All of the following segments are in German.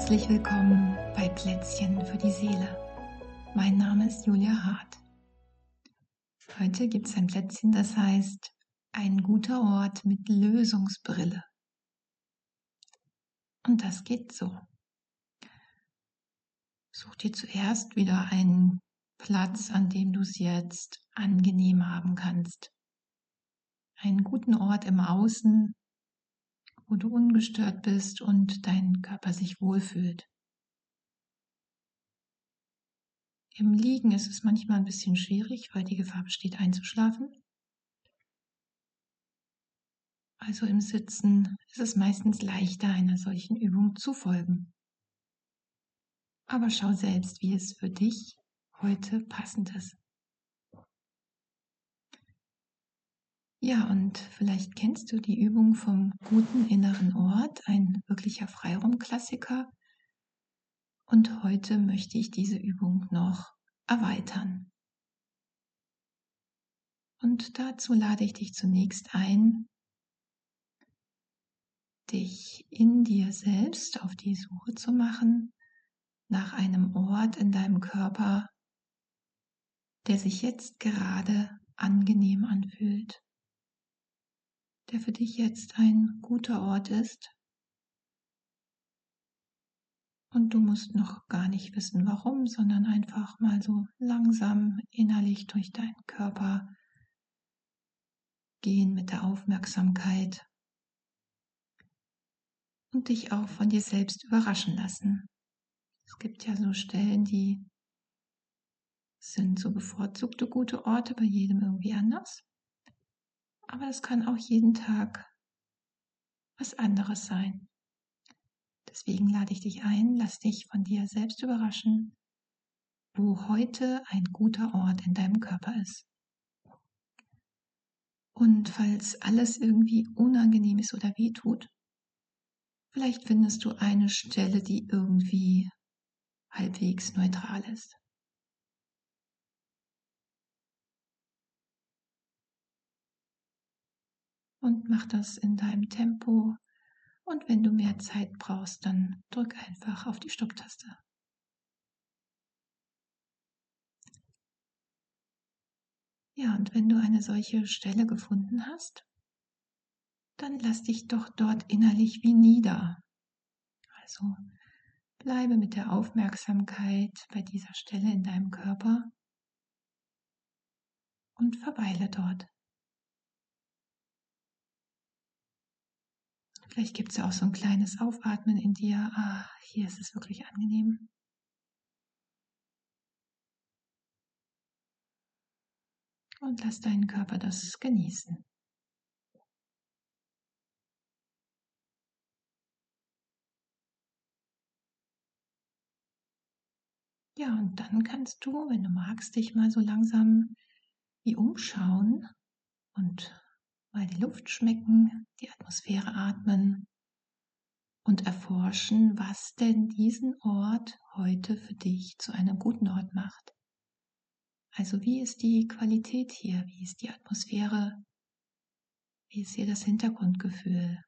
Herzlich willkommen bei Plätzchen für die Seele. Mein Name ist Julia Hart. Heute gibt es ein Plätzchen, das heißt ein guter Ort mit Lösungsbrille. Und das geht so. Such dir zuerst wieder einen Platz, an dem du es jetzt angenehm haben kannst. Einen guten Ort im Außen, wo du ungestört bist und dein Körper sich wohlfühlt. Im Liegen ist es manchmal ein bisschen schwierig, weil die Gefahr besteht, einzuschlafen. Also im Sitzen ist es meistens leichter, einer solchen Übung zu folgen. Aber schau selbst, wie es für dich heute passend ist. Ja, und vielleicht kennst du die Übung vom guten inneren Ort, ein wirklicher Freiraumklassiker. Und heute möchte ich diese Übung noch erweitern. Und dazu lade ich dich zunächst ein, dich in dir selbst auf die Suche zu machen nach einem Ort in deinem Körper, der sich jetzt gerade angenehm anfühlt der für dich jetzt ein guter Ort ist. Und du musst noch gar nicht wissen, warum, sondern einfach mal so langsam innerlich durch deinen Körper gehen mit der Aufmerksamkeit und dich auch von dir selbst überraschen lassen. Es gibt ja so Stellen, die sind so bevorzugte gute Orte, bei jedem irgendwie anders aber es kann auch jeden Tag was anderes sein. Deswegen lade ich dich ein, lass dich von dir selbst überraschen, wo heute ein guter Ort in deinem Körper ist. Und falls alles irgendwie unangenehm ist oder weh tut, vielleicht findest du eine Stelle, die irgendwie halbwegs neutral ist. Und mach das in deinem Tempo. Und wenn du mehr Zeit brauchst, dann drück einfach auf die Stopptaste. Ja, und wenn du eine solche Stelle gefunden hast, dann lass dich doch dort innerlich wie nieder. Also bleibe mit der Aufmerksamkeit bei dieser Stelle in deinem Körper und verweile dort. Vielleicht gibt es ja auch so ein kleines Aufatmen in dir. Ah, hier ist es wirklich angenehm. Und lass deinen Körper das genießen. Ja, und dann kannst du, wenn du magst, dich mal so langsam wie umschauen und mal die Luft schmecken, die Atmosphäre atmen und erforschen, was denn diesen Ort heute für dich zu einem guten Ort macht. Also wie ist die Qualität hier, wie ist die Atmosphäre, wie ist hier das Hintergrundgefühl.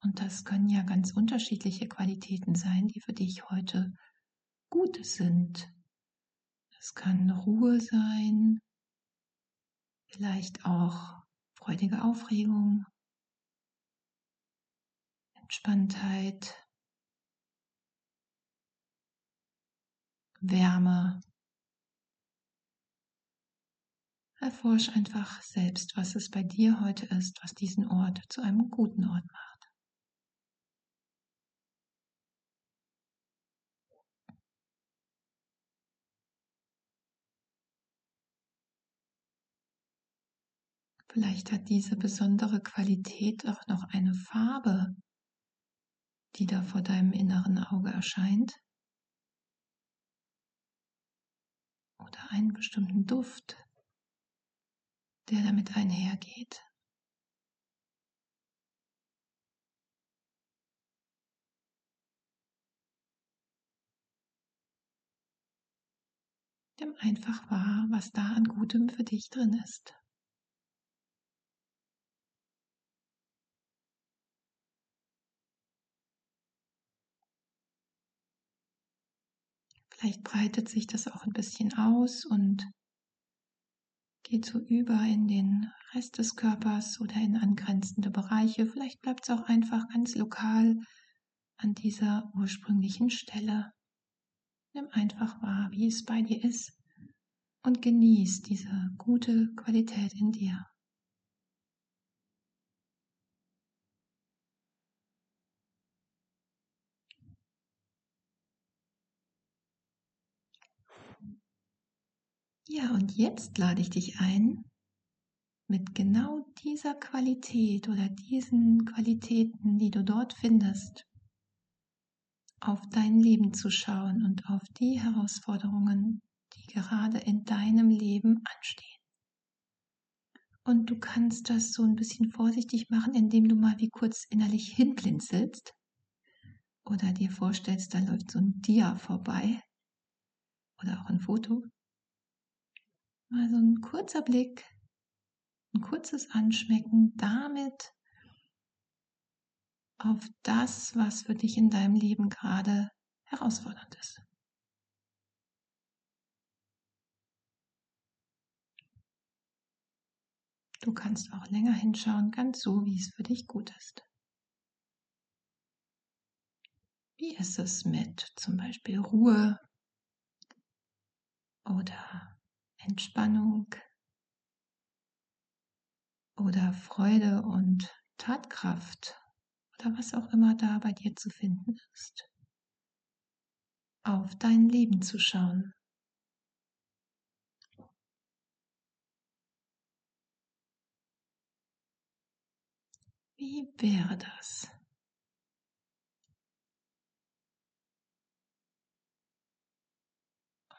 Und das können ja ganz unterschiedliche Qualitäten sein, die für dich heute gut sind. Es kann Ruhe sein, vielleicht auch freudige Aufregung, Entspanntheit, Wärme. Erforsch einfach selbst, was es bei dir heute ist, was diesen Ort zu einem guten Ort macht. Vielleicht hat diese besondere Qualität auch noch eine Farbe, die da vor deinem inneren Auge erscheint. Oder einen bestimmten Duft, der damit einhergeht. Nimm einfach wahr, was da an Gutem für dich drin ist. Vielleicht breitet sich das auch ein bisschen aus und geht so über in den Rest des Körpers oder in angrenzende Bereiche. Vielleicht bleibt es auch einfach ganz lokal an dieser ursprünglichen Stelle. Nimm einfach wahr, wie es bei dir ist und genieß diese gute Qualität in dir. Ja, und jetzt lade ich dich ein, mit genau dieser Qualität oder diesen Qualitäten, die du dort findest, auf dein Leben zu schauen und auf die Herausforderungen, die gerade in deinem Leben anstehen. Und du kannst das so ein bisschen vorsichtig machen, indem du mal wie kurz innerlich hinblinzelst oder dir vorstellst, da läuft so ein Dia vorbei oder auch ein Foto mal so ein kurzer Blick, ein kurzes Anschmecken damit auf das, was für dich in deinem Leben gerade herausfordernd ist. Du kannst auch länger hinschauen, ganz so, wie es für dich gut ist. Wie ist es mit zum Beispiel Ruhe oder Entspannung oder Freude und Tatkraft oder was auch immer da bei dir zu finden ist, auf dein Leben zu schauen. Wie wäre das?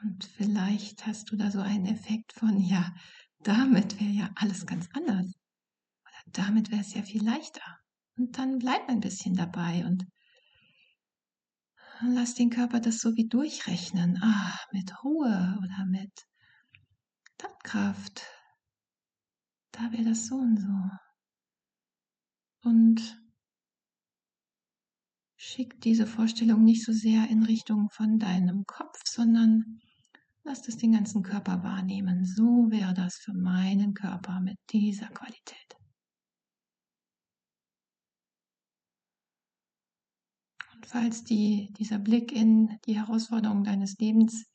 Und vielleicht hast du da so einen Effekt von, ja, damit wäre ja alles ganz anders. Oder damit wäre es ja viel leichter. Und dann bleib ein bisschen dabei und lass den Körper das so wie durchrechnen. Ah, mit Ruhe oder mit Tatkraft. Da wäre das so und so. Und schick diese Vorstellung nicht so sehr in Richtung von deinem Kopf, sondern Lass es den ganzen Körper wahrnehmen. So wäre das für meinen Körper mit dieser Qualität. Und falls die, dieser Blick in die Herausforderungen deines Lebens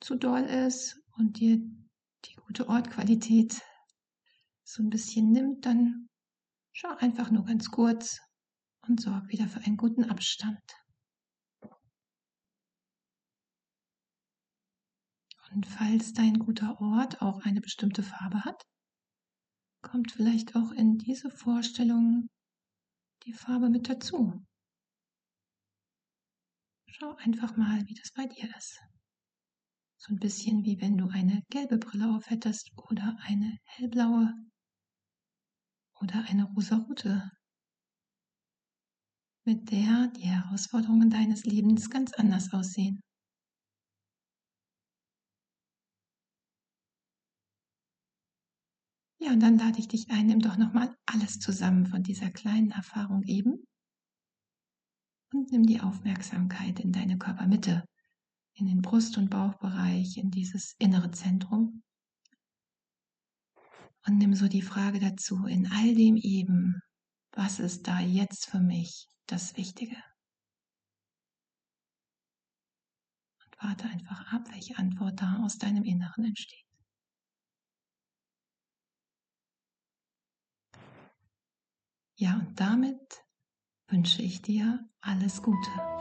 zu doll ist und dir die gute Ortqualität so ein bisschen nimmt, dann schau einfach nur ganz kurz und sorg wieder für einen guten Abstand. Und falls dein guter Ort auch eine bestimmte Farbe hat, kommt vielleicht auch in diese Vorstellung die Farbe mit dazu. Schau einfach mal, wie das bei dir ist. So ein bisschen wie wenn du eine gelbe Brille aufhättest oder eine hellblaue oder eine rosarote, mit der die Herausforderungen deines Lebens ganz anders aussehen. Ja, und dann lade ich dich ein, nimm doch nochmal alles zusammen von dieser kleinen Erfahrung eben und nimm die Aufmerksamkeit in deine Körpermitte, in den Brust- und Bauchbereich, in dieses innere Zentrum. Und nimm so die Frage dazu, in all dem eben, was ist da jetzt für mich das Wichtige? Und warte einfach ab, welche Antwort da aus deinem Inneren entsteht. Ja, und damit wünsche ich dir alles Gute.